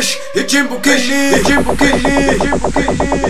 Mas e Timbukini, e Timbukini, Timbukini.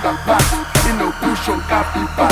capta paz y no puxam capta paz.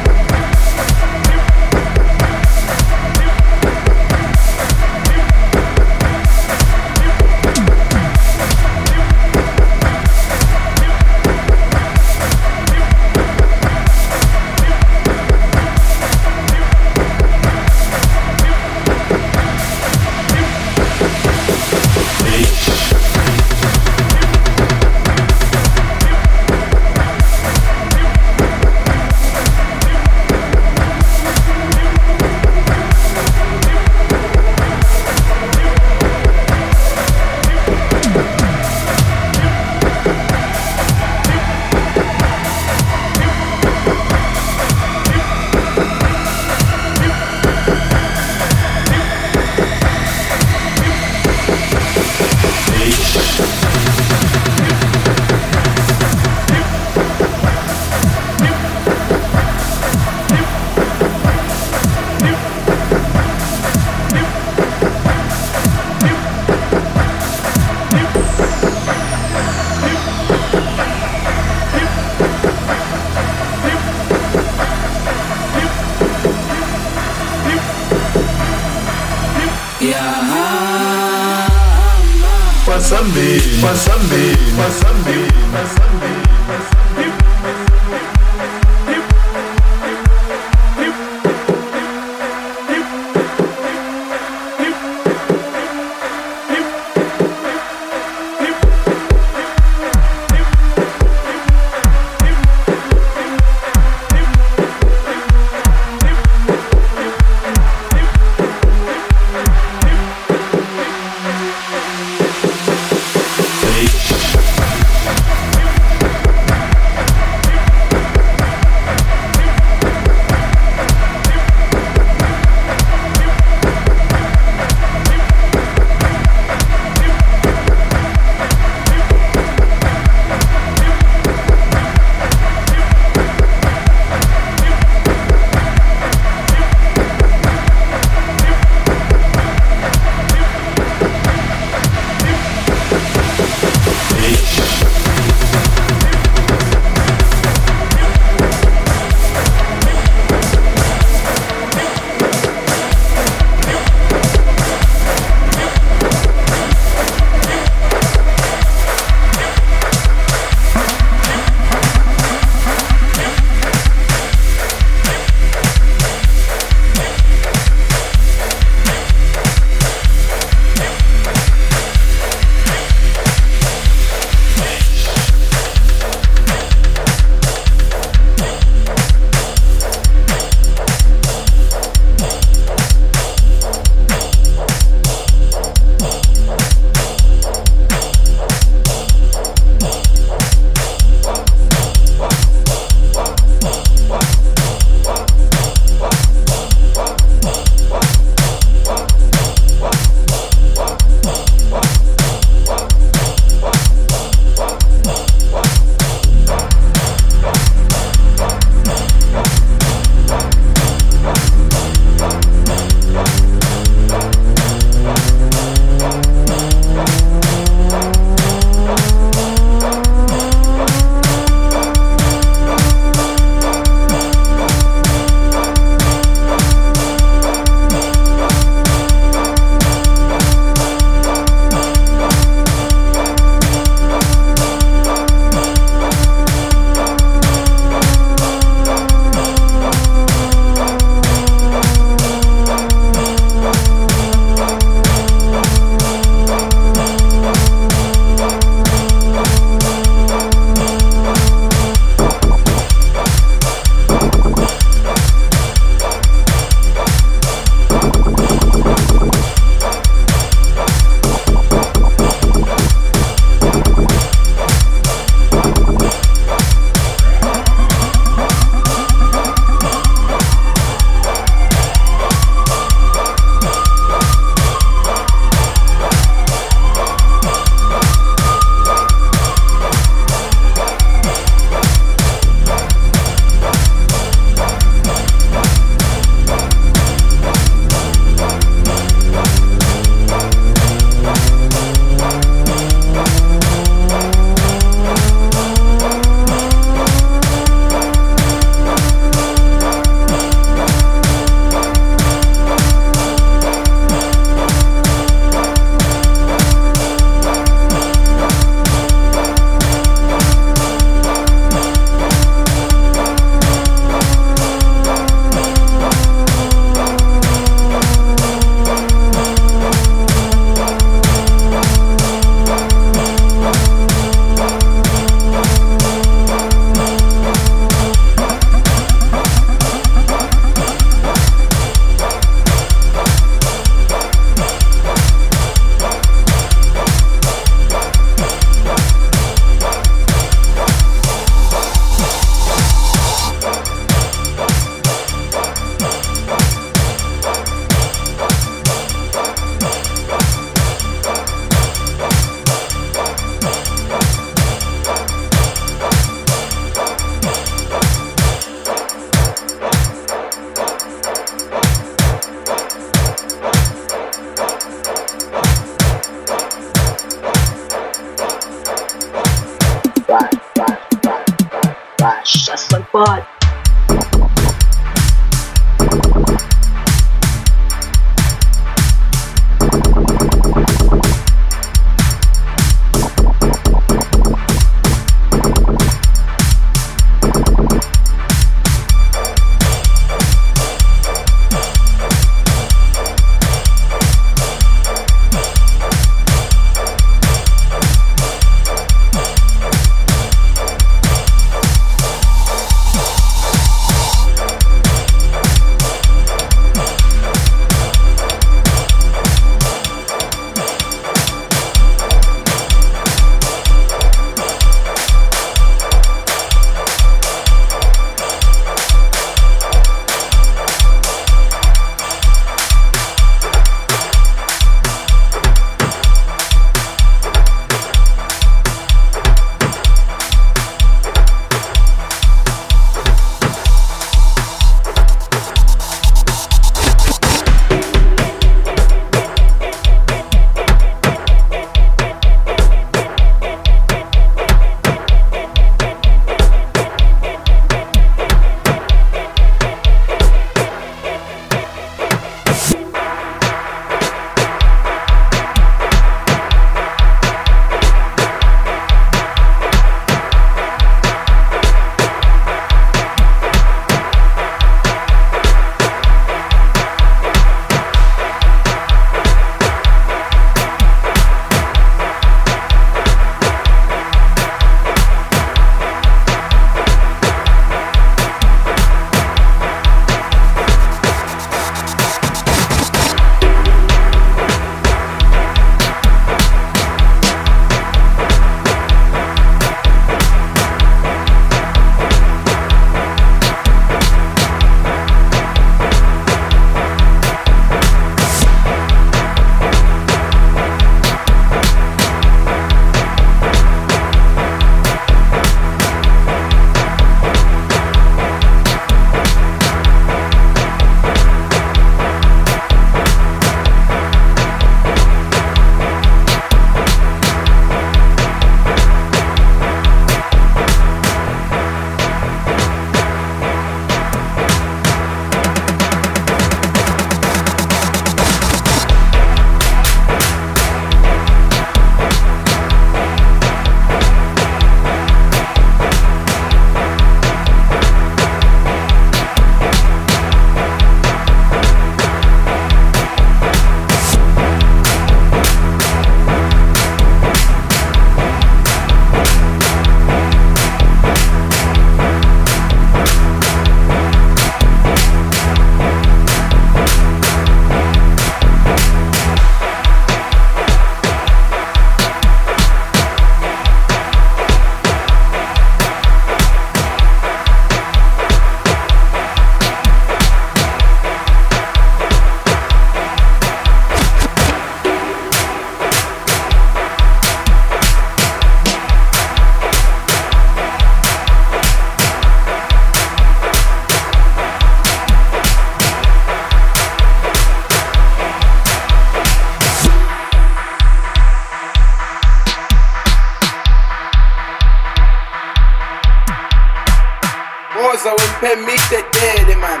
Rosa wempe mite dele man.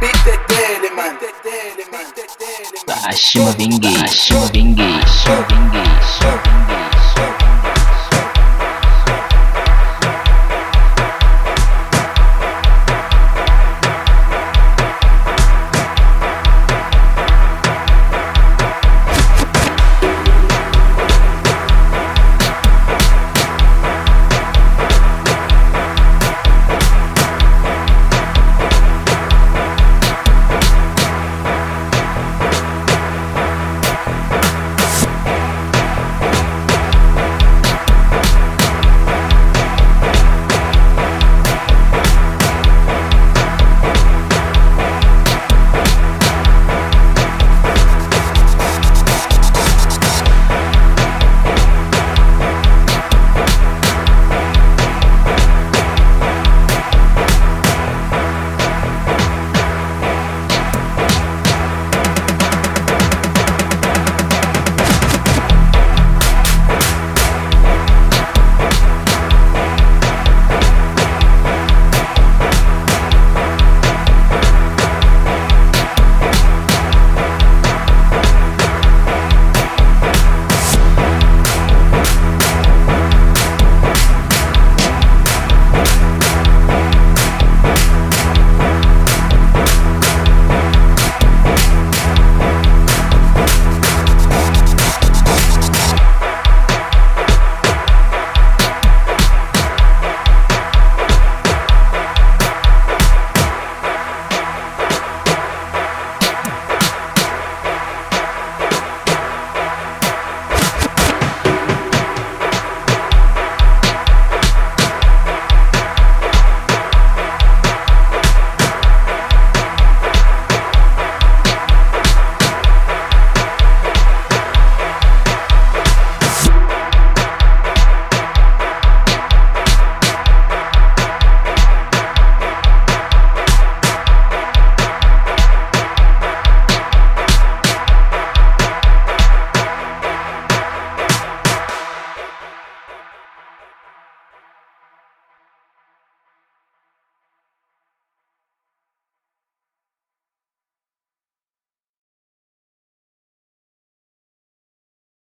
Mite dele man. Ashima Vingi, Ashima Vingi, Ashima Vingi, Ashima Vingi.